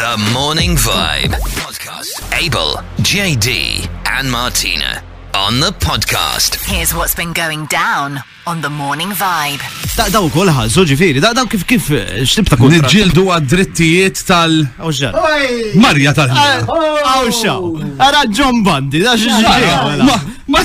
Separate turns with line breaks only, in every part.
The Morning Vibe. Podcast. Abel, JD, and Martina on the podcast.
Here's what's been going down on the morning vibe.
Da daw kol ħazzu ġifiri, da daw kif kif eh, xtib ta' kol.
Nġildu għad-drittijiet tal.
Awxa.
Marja tal.
Awxa. Ara John Bandi, da xġiġi.
Ma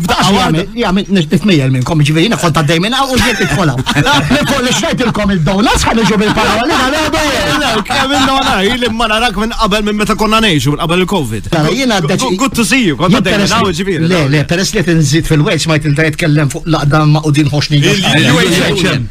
F'daqqa
waħda. Ja, nitmejjel minnkom, ġivirina, kont għaddej minna u ġiet titfola. Kolli xrajt il-kom il-donuts, għan iġu bil-paroli, għan
iġu Kemm il-nona, li ma narak minn qabel minn meta konna nejxu, minn qabel il-Covid.
Tara, jina għaddeċ.
Good to see you, kont għaddej minna u ġivirina.
Le, le, peress li tinżid fil-weċ ma jtintajt kellem fuq laqdan ma' u din hoxni.
Il-UHM.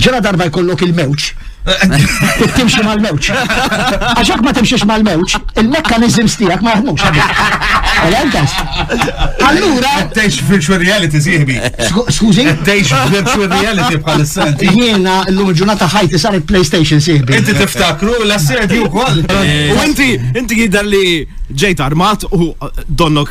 Ġela darba jkollok il-mewġ, timxi mal-mewġ. Għaxek ma timxiex mal-mewġ, il-mekkaniżims tiegħek ma jaħdmux. Allura.
Tejx virtual reality
sieħbi. Skużi?
Tejx virtual reality bħal s-sent.
Jiena l-lum ġurnata ħajti sar il-PlayStation sieħbi.
Inti tiftakru l-assirti u koll.
U inti, inti jidher li ġejt armat u donnok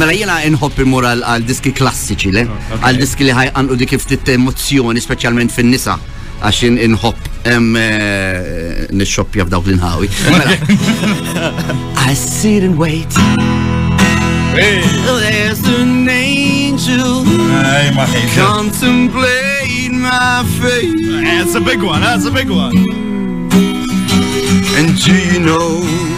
Mela jiena inħobb immur għal għal diski klassiċi le? Oh, okay. Għal diski li ħajqanqlu dik ftit emozzjoni speċjalment fin-nisa għax in- inħobb em, eh, nixxoppja f'dawk l-inħawi. Mela. I sit and wait. There's an angel
Ej, ma tgħidx.
contemplate my fate.
That's a big one, that's a big one.
And do you know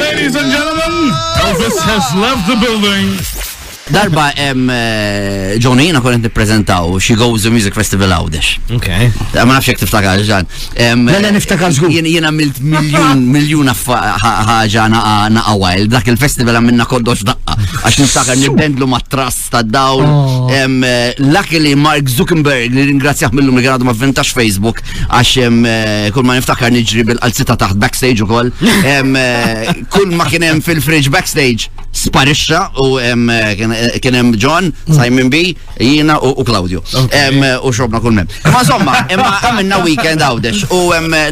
Ladies and gentlemen, Elvis has left the building.
Darba hemm eh, ġoni jiena kont nippreżentaw She Goes the Music Festival Għawdex.
Okay.
Ma nafx jekk tiftakar ġan. Em,
Le, le, niftakar żgur.
Jien jien għamilt miljun miljun affa- ħa- ħaġa naqa naqa wild. Dak il-festival għamilna koddox daqqa. Għax niftakar nibdendlu mat-trass
tad-dawl.
Em, eh, Luckily Mark Zuckerberg li ringrazzjah mill-lum li kien għadu ma' vintax Facebook għax eh, kull ma niftakar niġri bil-qalzita taħt backstage u koll, eh, kull ma kienem fil-fridge backstage sparixxa u eh, kienem John, Simon B, jina u Claudio. U xobna kull mem. Ma somma, imma għamilna weekend għawdex u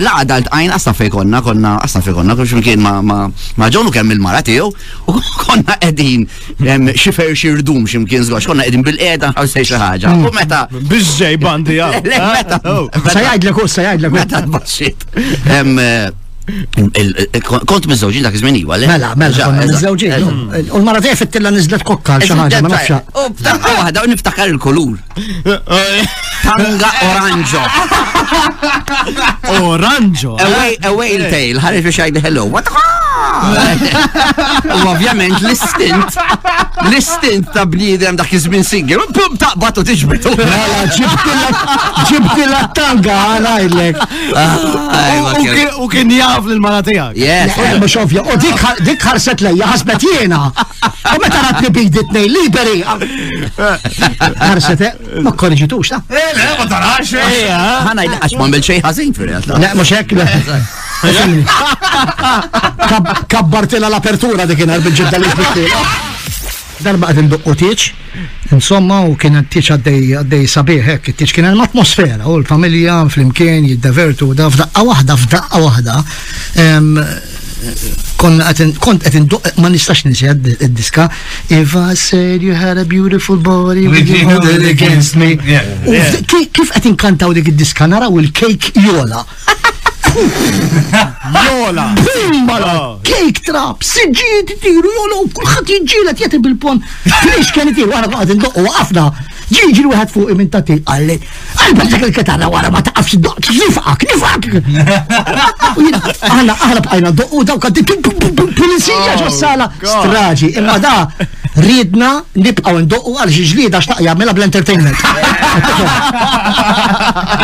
laqda l-tqajn għasna fej konna, konna għasna fej konna, kull ximkien ma John u kemm il-mara tiegħu u konna edin xifer xi rdum x'imkien żgħax konna qegħdin bil-qiegħda għal se xi ħaġa. U meta
biżej bandi
għal. Meta
oh. se jgħidlek u
se jgħidlek meta tbaxxit. Kont mizzawġin dak iż-żmien iwa, le?
Mela, mela, kont
mizzawġin.
U l-mara tiegħi fittilla niżlet kokka xi ħaġa ma nafx.
U b'daqqa waħda u niftakar il-kulur. Tanga oranġo.
Oranġo.
Eh? Away, away il tail, ħarif li xajdi hello. What U ovvjament l-istint, l-istint ta' bniedem dak iż-żmien single, pum taqbad u tiġbitu.
Mela, ġibtila tanga għalajlek.
Ah, u kien jaf l-mara tiegħek.
Yes.
Eh, mhux ovvja, u dik ħarset lejja ħasbet jiena. U meta rat li bidi tnej liberi. Għarset, eh? ma korriġitux, ta?
Eh, le, ma tarax, eh?
Għana id għax ma nbel xej ħazin fil realtà
Le, mux hekk, le. Kabbartila l-apertura dik inar bil-ġibda li Darba għad nduqqu tieċ, insomma, u kien tieċ għaddej għaddej sabiħ hekk, tieċ kien hemm atmosfera, u l-familja flimkien jiddevertu da f'daqqa waħda, f'daqqa waħda. konna kont qed indoq ma nistax ninsi id-diska If I said you had a beautiful body would you hold it against me Kif qed inkantaw dik id-diska naraw il-kejk jola
Jola!
Mala!
Oh.
Cake trap! Siġġiet tiru jola u kullħat jġilet jati bil-pon. Fiex kien tiru għana għadin doqqu għafna. Ġiġi l-wieħed fuqi minn tati għalli, għalbet dak il-ketarra wara ma taqafx doq, nifqak, nifqak! U jina, aħna, aħna bqajna doq u dawk għaddi pulizija oh, ġossala, straġi, imma da, ridna nibqaw ndoqqu għal ġiġlida xtaq jagħmilha bl-entertainment.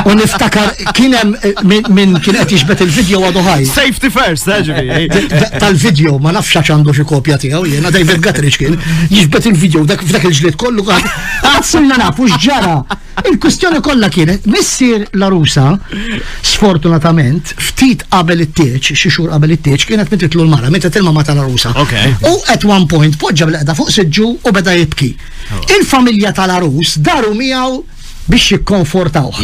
U niftakar kien hemm eh, minn kien qed jixbet il-video għadu ħaj.
Safety first, eh,
eh, tal-video ma nafx għandu xi kopja tiegħu. Jena David Gatterich kien jiġbet il-video dak f'dak il-ġlied kollu għad. Għadsilna nafu x'ġara. Il-kwistjoni kollha kienet missier la rusa sfortunatament ftit qabel it-tieġ, xi xhur qabel it-tieġ kienet mititlu l-mara, meta tilma mata
la rusa.
U at one point poġġa bil-qeda fuq siġġu u beda jibki. Oh. Il-familja tal-arus daru miegħu biex jikkonfortawh.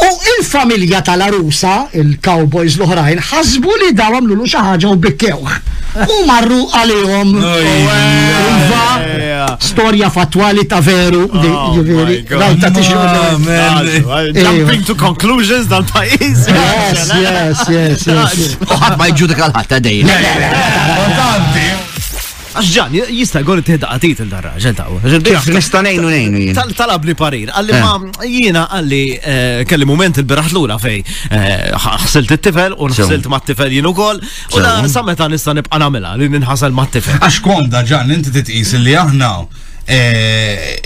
U il-familja tal-għarusa, il-cowboys l-oħrajn, ħasbu li daw għamlulu xi ħaġa u bikkewh. U marru għalihom. Iva, storja fattwali ta' veru, di- Oh ġifieri, my God. rajta tixri qudiem għajnejk.
Jumping to conclusions dal-pajis.
Yes, yes, yes, yes.
U ħadd ma jġudika l-ħadd ta' dejjem.
Importanti.
Għax ġan, jista' jkun ittieħ daqqa tit il raġel ta' Kif
nista' ngħinu ngħinu jien.
Talabni parir, għalli eh. ma jiena għalli eh, kelli mument il-biraħ lura fej eh, ħsilt it-tifel u ħsilt mat-tifel jien ukoll u da sa meta nista' nibqa' nagħmilha li ninħasel mat-tifel.
Għax komda ġan inti titqis li aħna Eh,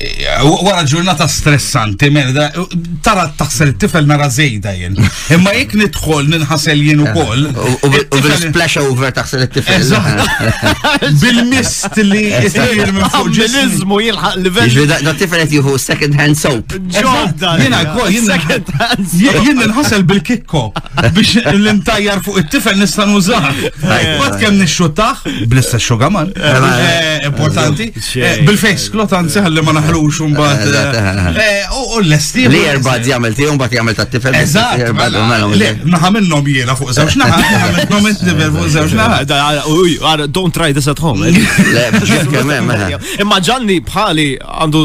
wara ġurnata stressanti, mela, tara taħsel tifel nara zejda jien. Imma jek nidħol ninħasel jien u koll.
U bil-splash over taħsel
tifel Bil-mist li jisir minn fuq
ġismu jilħaq livell.
Da tifel jtiħu second hand soap.
Ġodda!
Jina kol, jien nħasel bil-kikko biex l-intajjar fuq it-tifel nista' nużah. Fat kemm nixxuttaħ, blissa xugaman, eh, importanti, eh, bil-face klot anzi ħalli ma naħlux mbagħad. Eh, u l-esti.
Li erbad jagħmel tiegħu mbagħad jagħmel tat-tifel.
Eżatt. Mela,
mela,
naħa minnhom jiena fuq żewġ naħa, naħa minnhom it-tifel fuq żewġ naħa.
Don't try this at home. Imma ġanni bħali għandu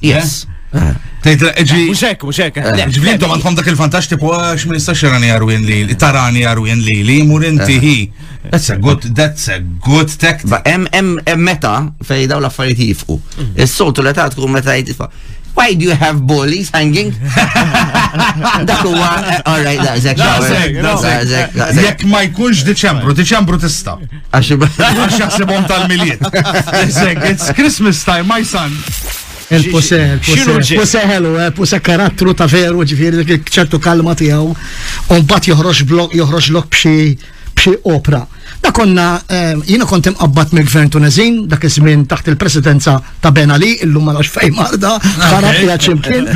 Yes.
Tgħid la- ġi-
Mhux hekk, mhux hekk. Le,
Ġvien dom għandkom dak il-vantaġġ tipo għax ma nistax irani jarwin li li tarani jarwin li li jmur inti hi. That's a good that's a good tactic.
Ba em em em meta fej daw l-affarijiet jifqu. Is-soltu l-età tkun meta jitfa. Why do you have bullies hanging? Dak huwa all right, daqshekk.
Daqshekk, daqshekk.
Daqshekk, daqshekk.
Jekk ma jkunx Diċembru, Diċembru tista'.
Għax
jaħsibhom tal-miliet. It's Christmas time, my son.
Il-puse, il-puse ħelu, eh, il-puse karattru ta' veru, ġifiri dik ċertu kalma tiegħu, u mbagħad joħroġ blok, joħroġ lok b'xi b'xi opra. Da konna, eh, jina kont imqabbat mill-gvern Tunezin, dak iż-żmien taħt il-presidenza ta' Ben Ali, illum ma nafx fejn marda, ħara fiha ċimkien.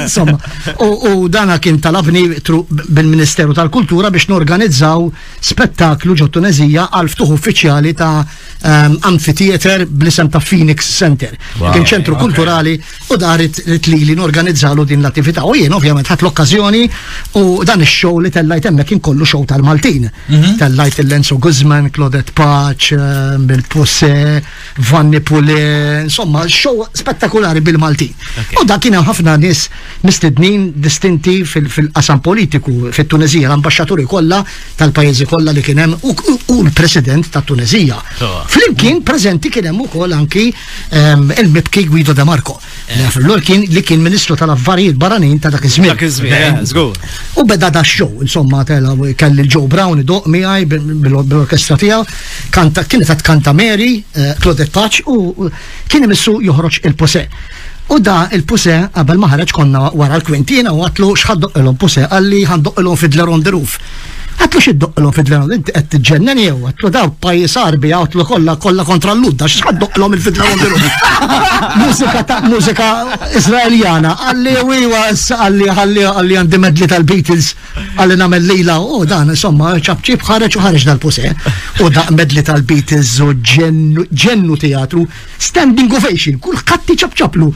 Insomma, u dana kien talabni bil-Ministeru tal-Kultura biex norganizzaw spettaklu ġo Tunezija għal ftuħ uffiċjali ta' um, amphitheater bl-isem ta' Phoenix Center. Wow. Kien ċentru okay. kulturali u darit li li norganizzalu din l-attività. U jien ovvjament ħat l-okkazjoni u dan ix-show li tellajt hemmhekk kien kollu show tal-Maltin. Mm -hmm. Tellajt il-Lenzo Guzman, Claudette Paċ, um, Bill Pusse, Vanni Pule, insomma, show spettakulari bil-Maltin. U da kien ħafna nis mistednin distinti fil-qasam politiku fit-Tunezija, l-ambasċaturi kollha tal-pajjiżi kollha li kien hemm u l-President tat-Tunezija. Flimkien preżenti kien hemm ukoll anki ehm, il-mibki Guido De Marco. L-Lord kien li kien ministru tal-affarijiet barranin ta' dak iż-żmien.
Dak iż-żmien, eh, eh, żgur.
U beda da show, insomma, tela kelli l-Joe Brown idoq miegħi bil-orkestra tiegħu, kanta kienet qed kanta Mary, eh, Claudette Patch u kien imissu joħroġ il-pose. U da il-puse qabel ma ħareġ konna wara l-kwintina u għatlu xħaddoq il-om puse għalli ħandoq il-om fidler on the roof. Għatlu xi doqqilhom fid-drenal, inti qed tiġġennen jew għatlu daw pajjiż arbi għatlu kollha kollha kontra l-ludda x'ħad doqqilhom il-fid-drenal dilu. Mużika ta' mużika Iżraeljana, għalli wiwa għalli għalli għalli għandi medli tal-Beatles għalli nagħmel lila u dan insomma ċabċib ħareġ u ħareġ dal-puse u da medli tal-Beatles u ġennu teatru Standing ovation, kulħadd iċapċaplu.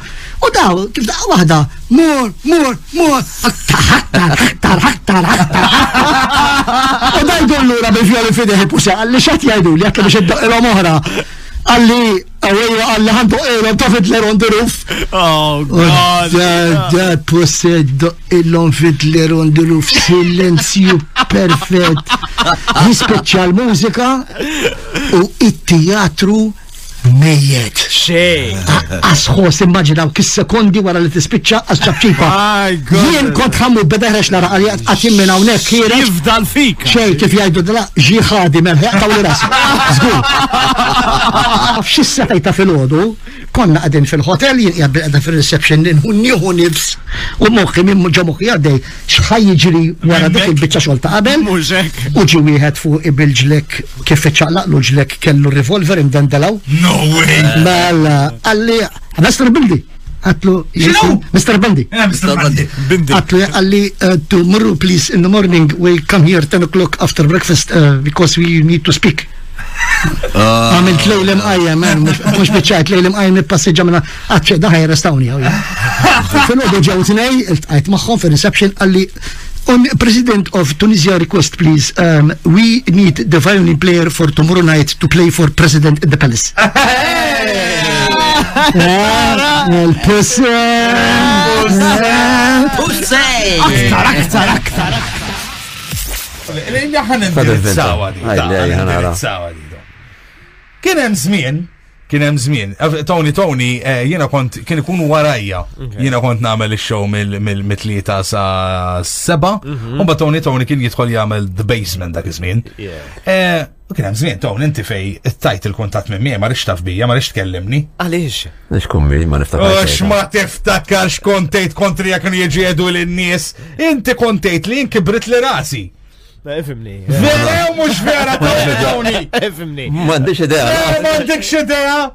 U daw, kif daqqa waħda, mor, mor, mor, aktar, aktar, aktar, aktar. U daw jgħollu ra bil-fjoli fideħi pusa, għalli xat jgħidu li għakka biex id-doqilom oħra. Għalli, għalli, għalli għandu ilom ta' fidler on the roof.
Oh, God.
Da, pusa id-doqilom fidler on the roof, silenzju perfett. Jispicċa l-mużika u it-teatru Mejjet.
Xej.
Asħos immaġinaw kis sekondi wara li tispiċċa għasċabċipa. Jien kont ħammu beda ħrex nara għalli għatim minn hawnhekk kienet.
Jifdal fik.
Xej kif jgħidu dala ġiħadi melħeq taw li ras. Żgur. F'xi sejta fil-ħodu, konna qegħdin fil-hotel jien qiegħed fil-reception nieħu nifs u moħħi minn ġo moħħi għaddej x'ħa jiġri wara dik il-biċċa xogħol ta' qabel.
Mhux hekk.
U ġi wieħed fuq bil-ġlek kif iċċaqlaqlu ġlek kellu revolver indendelaw.
No way!
Mela, għalli, Mr. Bindi, għatlu, Mr. Bindi.
Eh, Mr.
Bindi.
Għatlu, għalli, eh, tomorrow please in the morning we come here 10 o'clock after breakfast uh, because we need to speak. Ah. Għamilt lej li mqajjem, eh, mux bieċajt lej li mqajjem nippassiġġa minna għadċe daħaj restawni għaw. Fil-għodu ġew t-nej, il-tqajt maħħom fil-reception għalli On President of Tunisia request, please. Um, we need the violin player for tomorrow night to play for President in the Palace. Il-President!
Aktar, aktar, aktar,
aktar. Kien hemm żmien, kien hemm żmien, Tony Tony eh, jiena kont kien ikunu warajja. Jiena kont nagħmel ix-show mill-tlieta sa seba, mhm. u Tony Tony kien jidħol jagħmel the basement dak iż-żmien. Eh, U kien hemm żmien tawn inti fej tajt il-kuntatt minn miegħi ma rix taf bija, ma rix tkellimni.
Għaliex?
Għaliex kummi ma
niftakarx.
Għax
ma tiftakarx kontejt kontri jekk jiġiedu lin-nies. Inti kontejt li jinkibrit li rasi.
Ifimni.
Vera mhux vera tawni.
Ifimni.
M'għandix idea.
M'għandix idea.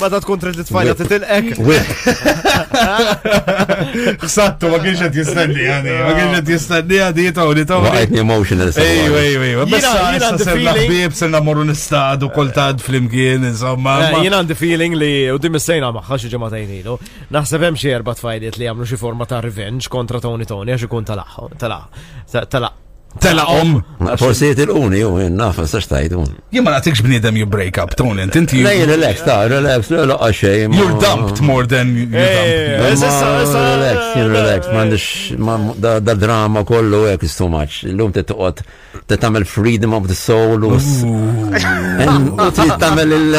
Meta tkun trid li tfajla titilqek.
X'sattu ma kienx qed jistenni għani, ma kienx qed jistenni għadi taw li
taw. Għajtni emotional.
Ej, ej, ej. Bissa
jina sirna
ħbib, sirna morru nistadu kol tad flimkien, insomma. Eh,
jina għandi feeling li u dim sejna maħħa xi ġematajn ilu. Naħseb hemm xi erba' tfajliet li jagħmlu xi forma ta' revenge kontra Tony Tony għax ikun tal-aħħa.
Tal-aħħa. telaqom.
Forsi jitilquni u jien naf sax tajdu.
Jien ma nagħtikx bniedem you break up, Tony, int inti.
Lej relax, ta' relax, laqqa xejn.
You're dumped more than you
eh, eh,
Relax, relax, m'għandix da drama kollu hekk is too much. Illum te toqgħod te tagħmel freedom of the soul u trid tagħmel il